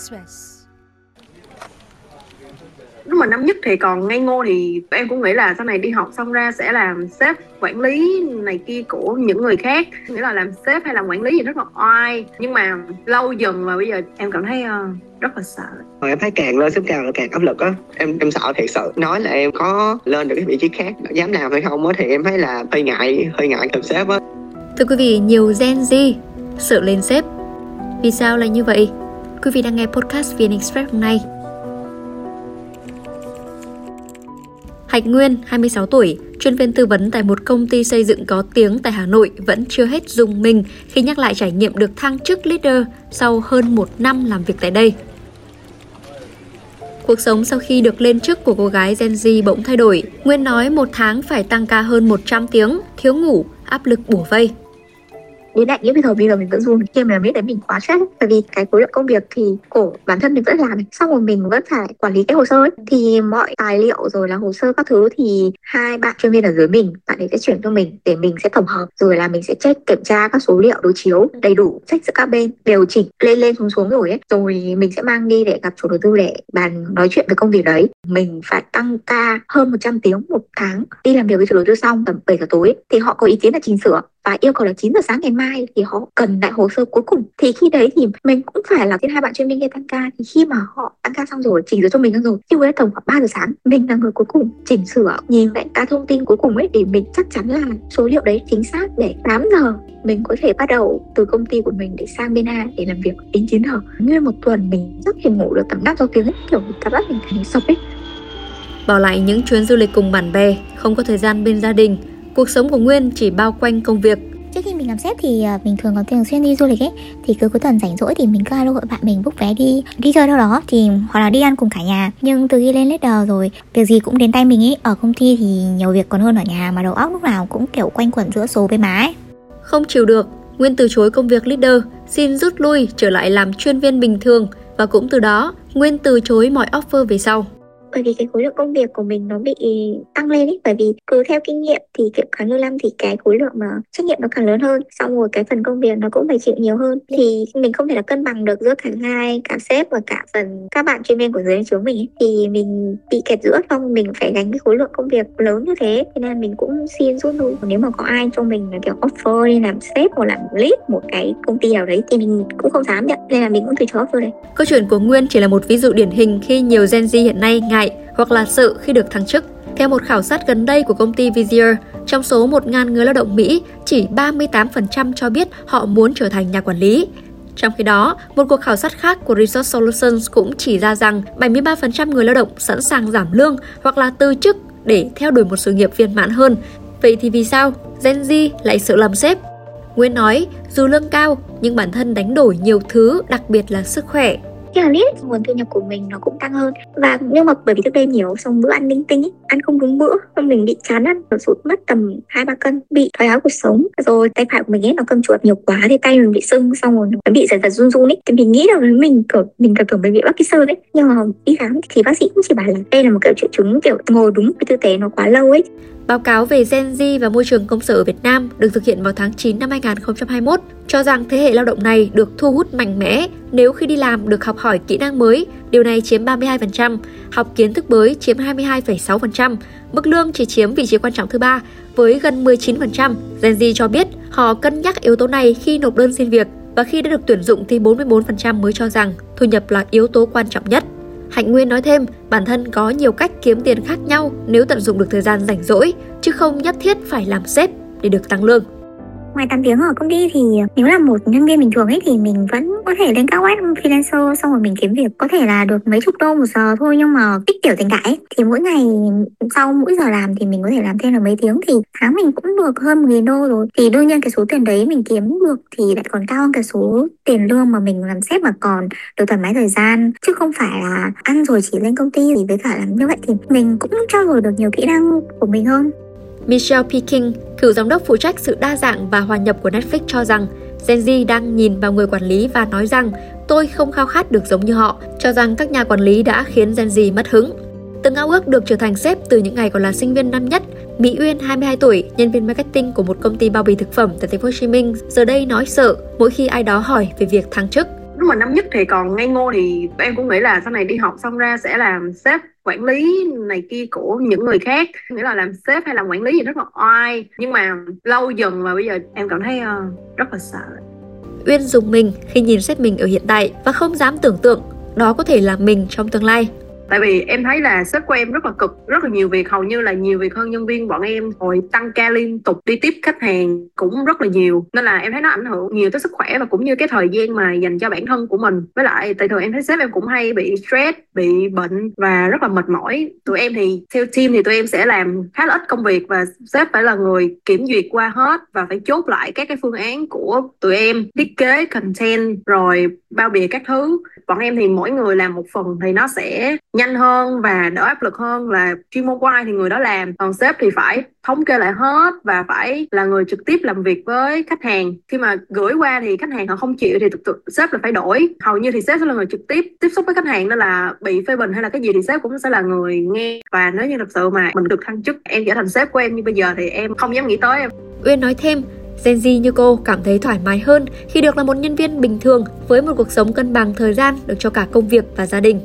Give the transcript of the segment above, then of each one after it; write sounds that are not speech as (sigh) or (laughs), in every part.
Express. Lúc mà năm nhất thì còn ngây ngô thì em cũng nghĩ là sau này đi học xong ra sẽ làm sếp quản lý này kia của những người khác. Nghĩa là làm sếp hay làm quản lý gì rất là oai. Nhưng mà lâu dần và bây giờ em cảm thấy uh, rất là sợ. Rồi em thấy càng lên sếp cao là càng áp lực á. Em em sợ thiệt sự. Nói là em có lên được cái vị trí khác dám làm hay không á thì em thấy là hơi ngại hơi ngại làm sếp á. Thưa quý vị nhiều Gen Z sợ lên sếp. Vì sao lại như vậy quý vị đang nghe podcast VN Express hôm nay Hạnh Nguyên, 26 tuổi, chuyên viên tư vấn tại một công ty xây dựng có tiếng tại Hà Nội vẫn chưa hết dùng mình khi nhắc lại trải nghiệm được thăng chức leader sau hơn một năm làm việc tại đây. Cuộc sống sau khi được lên chức của cô gái Gen Z bỗng thay đổi. Nguyên nói một tháng phải tăng ca hơn 100 tiếng, thiếu ngủ, áp lực bủa vây đến đại nghĩa bây giờ bây giờ mình vẫn dùng khi mà biết đấy mình quá stress bởi vì cái khối lượng công việc thì cổ bản thân mình vẫn làm xong rồi mình vẫn phải quản lý cái hồ sơ ấy. thì mọi tài liệu rồi là hồ sơ các thứ thì hai bạn chuyên viên ở dưới mình, bạn ấy sẽ chuyển cho mình để mình sẽ tổng hợp, rồi là mình sẽ check kiểm tra các số liệu đối chiếu đầy đủ, check giữa các bên điều chỉnh lên lên xuống xuống rồi ấy. Rồi mình sẽ mang đi để gặp chủ đầu tư để bàn nói chuyện về công việc đấy. Mình phải tăng ca hơn 100 tiếng một tháng. Đi làm việc với chủ đầu tư xong tầm 7 giờ tối thì họ có ý kiến là chỉnh sửa và yêu cầu là 9 giờ sáng ngày mai thì họ cần lại hồ sơ cuối cùng. Thì khi đấy thì mình cũng phải là hai bạn chuyên viên kia tăng ca. Thì khi mà họ tăng ca xong rồi chỉnh sửa cho mình xong rồi yêu đấy tầm khoảng 3 giờ sáng mình là người cuối cùng chỉnh sửa nhìn lại các thông tin cuối cùng ấy để mình chắc chắn là số liệu đấy chính xác để 8 giờ mình có thể bắt đầu từ công ty của mình để sang bên A để làm việc đến 9 giờ. Nguyên một tuần mình rất thể ngủ được tầm 5 tiếng ấy kiểu cảm giác mình thấy sập ấy. Bỏ lại những chuyến du lịch cùng bạn bè, không có thời gian bên gia đình, cuộc sống của Nguyên chỉ bao quanh công việc. Trước khi mình làm sếp thì ờ, mình thường có thường xuyên đi du lịch ấy. Thì cứ cuối tuần rảnh rỗi thì mình cứ alo gọi bạn mình book vé đi đi chơi đâu đó. Thì hoặc là đi ăn cùng cả nhà. Nhưng từ khi lên leader rồi việc gì cũng đến tay mình ấy. Ở công ty thì nhiều việc còn hơn ở nhà mà đầu óc lúc nào cũng kiểu quanh quẩn giữa số với má ấy. Không chịu được, Nguyên từ chối công việc leader, xin rút lui trở lại làm chuyên viên bình thường. Và cũng từ đó Nguyên từ chối mọi offer về sau bởi vì cái khối lượng công việc của mình nó bị tăng lên ấy bởi vì cứ theo kinh nghiệm thì kiểu càng lâu năm thì cái khối lượng mà trách nhiệm nó càng lớn hơn. Xong rồi cái phần công việc nó cũng phải chịu nhiều hơn. Thì mình không thể là cân bằng được giữa cả hai, cả sếp và cả phần các bạn chuyên viên của dưới chúng mình ấy. thì mình bị kẹt giữa, xong mình phải gánh cái khối lượng công việc lớn như thế. Cho nên mình cũng xin rút lui. Nếu mà có ai cho mình là kiểu offer đi làm sếp hoặc làm lead một cái công ty nào đấy thì mình cũng không dám nhận. Nên là mình cũng từ chối offer đấy câu chuyện của Nguyên chỉ là một ví dụ điển hình khi nhiều Gen Z hiện nay ngại ngại hoặc là sợ khi được thăng chức. Theo một khảo sát gần đây của công ty Vizier, trong số 1.000 người lao động Mỹ, chỉ 38% cho biết họ muốn trở thành nhà quản lý. Trong khi đó, một cuộc khảo sát khác của Research Solutions cũng chỉ ra rằng 73% người lao động sẵn sàng giảm lương hoặc là từ chức để theo đuổi một sự nghiệp viên mãn hơn. Vậy thì vì sao Gen Z lại sợ làm sếp? Nguyên nói, dù lương cao nhưng bản thân đánh đổi nhiều thứ, đặc biệt là sức khỏe, khi là list nguồn thu nhập của mình nó cũng tăng hơn. Và nhưng mà bởi vì trước đây nhiều xong bữa ăn linh tinh ấy, ăn không đúng bữa xong mình bị chán ăn rồi sụt mất tầm hai ba cân bị thoái hóa cuộc sống. Rồi tay phải của mình ấy nó cầm chuột nhiều quá thì tay mình bị sưng xong rồi nó bị dần dần run run ấy. Thì mình nghĩ là mình kiểu mình cần tưởng mình bị Parkinson ấy. Nhưng mà đi khám thì bác sĩ cũng chỉ bảo là đây là một kiểu triệu chứng kiểu ngồi đúng cái tư thế nó quá lâu ấy. Báo cáo về Gen Z và môi trường công sở ở Việt Nam được thực hiện vào tháng 9 năm 2021 cho rằng thế hệ lao động này được thu hút mạnh mẽ nếu khi đi làm được học hỏi kỹ năng mới, điều này chiếm 32%, học kiến thức mới chiếm 22,6%, mức lương chỉ chiếm vị trí quan trọng thứ ba với gần 19%. Gen Z cho biết họ cân nhắc yếu tố này khi nộp đơn xin việc và khi đã được tuyển dụng thì 44% mới cho rằng thu nhập là yếu tố quan trọng nhất. Hạnh Nguyên nói thêm, bản thân có nhiều cách kiếm tiền khác nhau nếu tận dụng được thời gian rảnh rỗi, chứ không nhất thiết phải làm sếp để được tăng lương. Ngoài 8 tiếng ở công ty thì nếu là một nhân viên bình thường ấy thì mình vẫn có thể lên các web freelancer xong rồi mình kiếm việc. Có thể là được mấy chục đô một giờ thôi nhưng mà tích tiểu tình cãi ấy. Thì mỗi ngày, sau mỗi giờ làm thì mình có thể làm thêm là mấy tiếng thì tháng mình cũng được hơn một nghìn đô rồi. Thì đương nhiên cái số tiền đấy mình kiếm được thì lại còn cao hơn cái số tiền lương mà mình làm sếp mà còn được thoải mái thời gian. Chứ không phải là ăn rồi chỉ lên công ty thì với cả làm như vậy thì mình cũng trao dồi được nhiều kỹ năng của mình hơn. Michelle Peking, cựu giám đốc phụ trách sự đa dạng và hòa nhập của Netflix cho rằng Gen Z đang nhìn vào người quản lý và nói rằng tôi không khao khát được giống như họ, cho rằng các nhà quản lý đã khiến Gen Z mất hứng. Từng ao ước được trở thành sếp từ những ngày còn là sinh viên năm nhất, Mỹ Uyên 22 tuổi, nhân viên marketing của một công ty bao bì thực phẩm tại thành phố Hồ Chí Minh, giờ đây nói sợ mỗi khi ai đó hỏi về việc thăng chức lúc mà năm nhất thì còn ngây ngô thì em cũng nghĩ là sau này đi học xong ra sẽ làm sếp quản lý này kia của những người khác. Nghĩa là làm sếp hay làm quản lý gì rất là oai. Nhưng mà lâu dần mà bây giờ em cảm thấy uh, rất là sợ. Uyên dùng mình khi nhìn sếp mình ở hiện tại và không dám tưởng tượng đó có thể là mình trong tương lai tại vì em thấy là sếp của em rất là cực, rất là nhiều việc, hầu như là nhiều việc hơn nhân viên bọn em. Rồi tăng ca liên tục đi tiếp khách hàng cũng rất là nhiều. Nên là em thấy nó ảnh hưởng nhiều tới sức khỏe và cũng như cái thời gian mà dành cho bản thân của mình. Với lại tại thường em thấy sếp em cũng hay bị stress, bị bệnh và rất là mệt mỏi. Tụi em thì theo team thì tụi em sẽ làm khá là ít công việc và sếp phải là người kiểm duyệt qua hết và phải chốt lại các cái phương án của tụi em. Thiết kế, content rồi bao bì các thứ. Bọn em thì mỗi người làm một phần thì nó sẽ nhanh hơn và đỡ áp lực hơn là chuyên môn của ai thì người đó làm. Còn sếp thì phải thống kê lại hết và phải là người trực tiếp làm việc với khách hàng. Khi mà gửi qua thì khách hàng họ không chịu thì thực sự sếp là phải đổi. Hầu như thì sếp sẽ là người trực tiếp tiếp xúc với khách hàng nên là bị phê bình hay là cái gì thì sếp cũng sẽ là người nghe. Và nếu như thật sự mà mình được thăng chức, em trở thành sếp của em như bây giờ thì em không dám nghĩ tới em. Uyên nói thêm, Gen Z như cô cảm thấy thoải mái hơn khi được là một nhân viên bình thường với một cuộc sống cân bằng thời gian được cho cả công việc và gia đình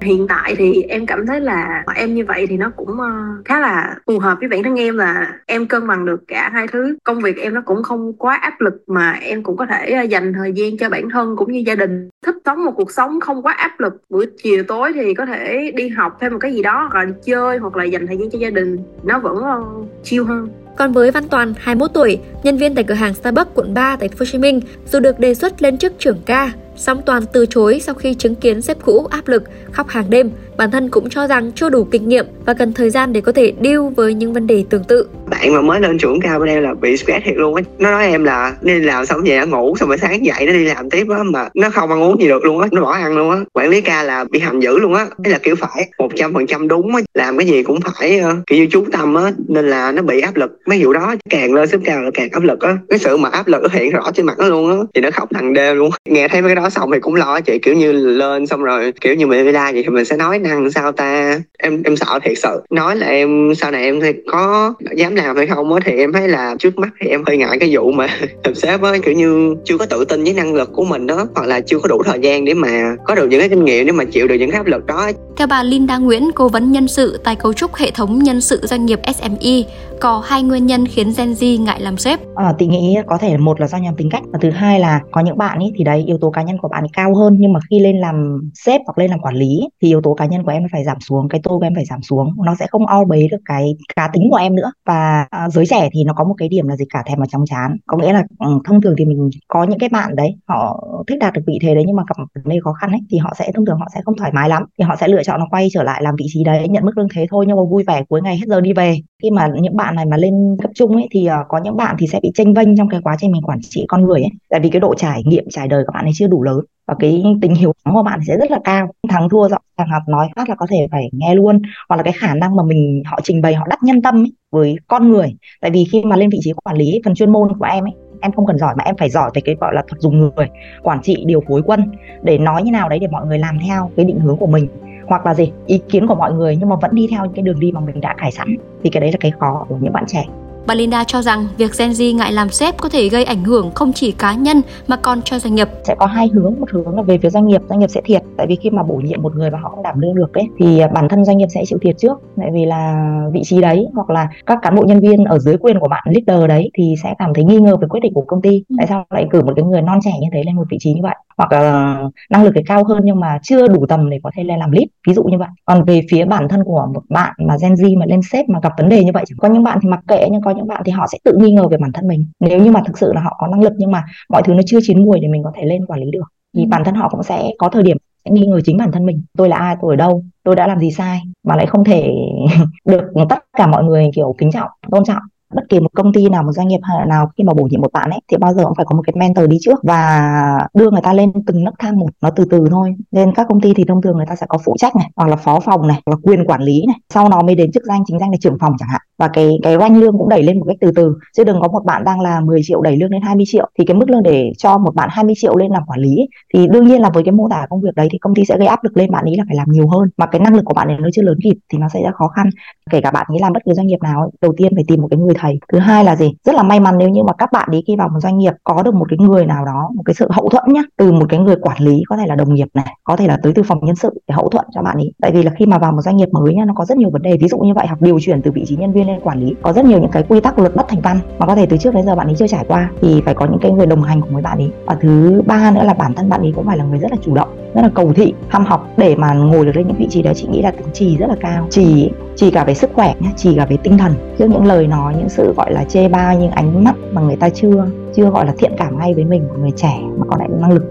hiện tại thì em cảm thấy là em như vậy thì nó cũng ờ, khá là phù hợp với bản thân em là em cân bằng được cả hai thứ. Công việc em nó cũng không quá áp lực mà em cũng có thể ờ, dành thời gian cho bản thân cũng như gia đình. Thích sống một cuộc sống không quá áp lực buổi chiều tối thì có thể đi học thêm một cái gì đó hoặc là đi chơi hoặc là dành thời gian cho gia đình nó vẫn uh, chill hơn còn với Văn Toàn, 21 tuổi, nhân viên tại cửa hàng Starbucks quận 3 tại Hồ Chí Minh, dù được đề xuất lên chức trưởng ca, song Toàn từ chối sau khi chứng kiến sếp cũ áp lực, khóc hàng đêm. Bản thân cũng cho rằng chưa đủ kinh nghiệm và cần thời gian để có thể deal với những vấn đề tương tự. Bạn mà mới lên trưởng cao bên em là bị stress thiệt luôn á. Nó nói em là đi làm xong về ngủ xong rồi sáng dậy nó đi làm tiếp á mà nó không ăn uống gì được luôn á, nó bỏ ăn luôn á. Quản lý ca là bị hầm dữ luôn á. Thế là kiểu phải một trăm phần trăm đúng á, làm cái gì cũng phải ờ, kiểu như chú tâm á nên là nó bị áp lực. Mấy vụ đó càng lên sớm cao là càng áp lực á. Cái sự mà áp lực nó hiện rõ trên mặt nó luôn á, thì nó khóc thằng đêm luôn. Nghe thấy mấy cái đó xong thì cũng lo chị, kiểu như lên xong rồi, kiểu như mình la vậy thì mình sẽ nói năng sao ta em em sợ thiệt sự nói là em, sau này em thì có dám làm hay không á thì em thấy là trước mắt thì em hơi ngại cái vụ mà (laughs) làm sếp á, kiểu như chưa có tự tin với năng lực của mình đó hoặc là chưa có đủ thời gian để mà có được những cái kinh nghiệm để mà chịu được những áp lực đó theo bà Linda Nguyễn, cố vấn nhân sự tại cấu trúc hệ thống nhân sự doanh nghiệp SME có hai nguyên nhân khiến Gen Z ngại làm sếp. À, chị nghĩ có thể một là do nhóm tính cách và thứ hai là có những bạn ấy thì đấy yếu tố cá nhân của bạn ấy cao hơn. Nhưng mà khi lên làm sếp hoặc lên làm quản lý thì yếu tố cá nhân của em phải giảm xuống cái tôi của em phải giảm xuống. Nó sẽ không ao bấy được cái cá tính của em nữa. Và à, giới trẻ thì nó có một cái điểm là gì cả thèm vào trong chán. Có nghĩa là ừ, thông thường thì mình có những cái bạn đấy họ thích đạt được vị thế đấy nhưng mà gặp vấn đề khó khăn ấy thì họ sẽ thông thường họ sẽ không thoải mái lắm. Thì họ sẽ lựa chọn nó quay trở lại làm vị trí đấy nhận mức lương thế thôi nhưng mà vui vẻ cuối ngày hết giờ đi về. Khi mà những bạn bạn này mà lên cấp trung ấy thì uh, có những bạn thì sẽ bị tranh vênh trong cái quá trình mình quản trị con người ấy. Tại vì cái độ trải nghiệm trải đời của bạn ấy chưa đủ lớn và cái tính hiểu thắng của bạn sẽ rất là cao. Thắng thua rõ ràng học nói phát là có thể phải nghe luôn. Hoặc là cái khả năng mà mình họ trình bày họ đắc nhân tâm ấy, với con người. Tại vì khi mà lên vị trí quản lý phần chuyên môn của em ấy em không cần giỏi mà em phải giỏi về cái gọi là thuật dùng người quản trị điều phối quân để nói như nào đấy để mọi người làm theo cái định hướng của mình hoặc là gì ý kiến của mọi người nhưng mà vẫn đi theo những cái đường đi mà mình đã cải sẵn thì cái đấy là cái khó của những bạn trẻ Bà Linda cho rằng việc Gen Z ngại làm sếp có thể gây ảnh hưởng không chỉ cá nhân mà còn cho doanh nghiệp. Sẽ có hai hướng, một hướng là về phía doanh nghiệp, doanh nghiệp sẽ thiệt tại vì khi mà bổ nhiệm một người mà họ không đảm đương được đấy thì bản thân doanh nghiệp sẽ chịu thiệt trước tại vì là vị trí đấy hoặc là các cán bộ nhân viên ở dưới quyền của bạn leader đấy thì sẽ cảm thấy nghi ngờ về quyết định của công ty. Tại sao lại cử một cái người non trẻ như thế lên một vị trí như vậy? Hoặc là năng lực thì cao hơn nhưng mà chưa đủ tầm để có thể lên làm lead, ví dụ như vậy. Còn về phía bản thân của một bạn mà Gen Z mà lên sếp mà gặp vấn đề như vậy, có những bạn thì mặc kệ nhưng có những bạn thì họ sẽ tự nghi ngờ về bản thân mình nếu như mà thực sự là họ có năng lực nhưng mà mọi thứ nó chưa chín mùi để mình có thể lên quản lý được thì ừ. bản thân họ cũng sẽ có thời điểm sẽ nghi ngờ chính bản thân mình tôi là ai tôi ở đâu tôi đã làm gì sai mà lại không thể (laughs) được tất cả mọi người kiểu kính trọng tôn trọng bất kỳ một công ty nào, một doanh nghiệp nào khi mà bổ nhiệm một bạn ấy, thì bao giờ cũng phải có một cái mentor đi trước và đưa người ta lên từng nấc thang một, nó từ từ thôi. Nên các công ty thì thông thường người ta sẽ có phụ trách này, hoặc là phó phòng này, hoặc là quyền quản lý này. Sau đó mới đến chức danh, chính danh là trưởng phòng chẳng hạn. Và cái cái ranh lương cũng đẩy lên một cách từ từ. Chứ đừng có một bạn đang là 10 triệu đẩy lương lên 20 triệu, thì cái mức lương để cho một bạn 20 triệu lên làm quản lý thì đương nhiên là với cái mô tả công việc đấy thì công ty sẽ gây áp lực lên bạn ấy là phải làm nhiều hơn. Mà cái năng lực của bạn ấy nó chưa lớn kịp thì nó sẽ rất khó khăn. Kể cả bạn ấy làm bất cứ doanh nghiệp nào đầu tiên phải tìm một cái người thầy. Thứ hai là gì? Rất là may mắn nếu như mà các bạn đi khi vào một doanh nghiệp có được một cái người nào đó, một cái sự hậu thuẫn nhá, từ một cái người quản lý, có thể là đồng nghiệp này, có thể là tới từ phòng nhân sự để hậu thuẫn cho bạn ấy tại vì là khi mà vào một doanh nghiệp mới nhá, nó có rất nhiều vấn đề. Ví dụ như vậy học điều chuyển từ vị trí nhân viên lên quản lý. Có rất nhiều những cái quy tắc luật bất thành văn mà có thể từ trước đến giờ bạn ấy chưa trải qua, thì phải có những cái người đồng hành cùng với bạn ấy và thứ ba nữa là bản thân bạn ấy cũng phải là người rất là chủ động, rất là cầu thị, ham học để mà ngồi được lên những vị trí đấy chị nghĩ là tính trì rất là cao. Trì chỉ cả về sức khỏe nhé chỉ cả về tinh thần. Trước những lời nói, những những sự gọi là chê bai những ánh mắt mà người ta chưa chưa gọi là thiện cảm ngay với mình, của người trẻ mà còn lại năng lực.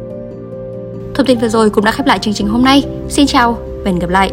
Thông tin vừa rồi cũng đã khép lại chương trình hôm nay. Xin chào và hẹn gặp lại.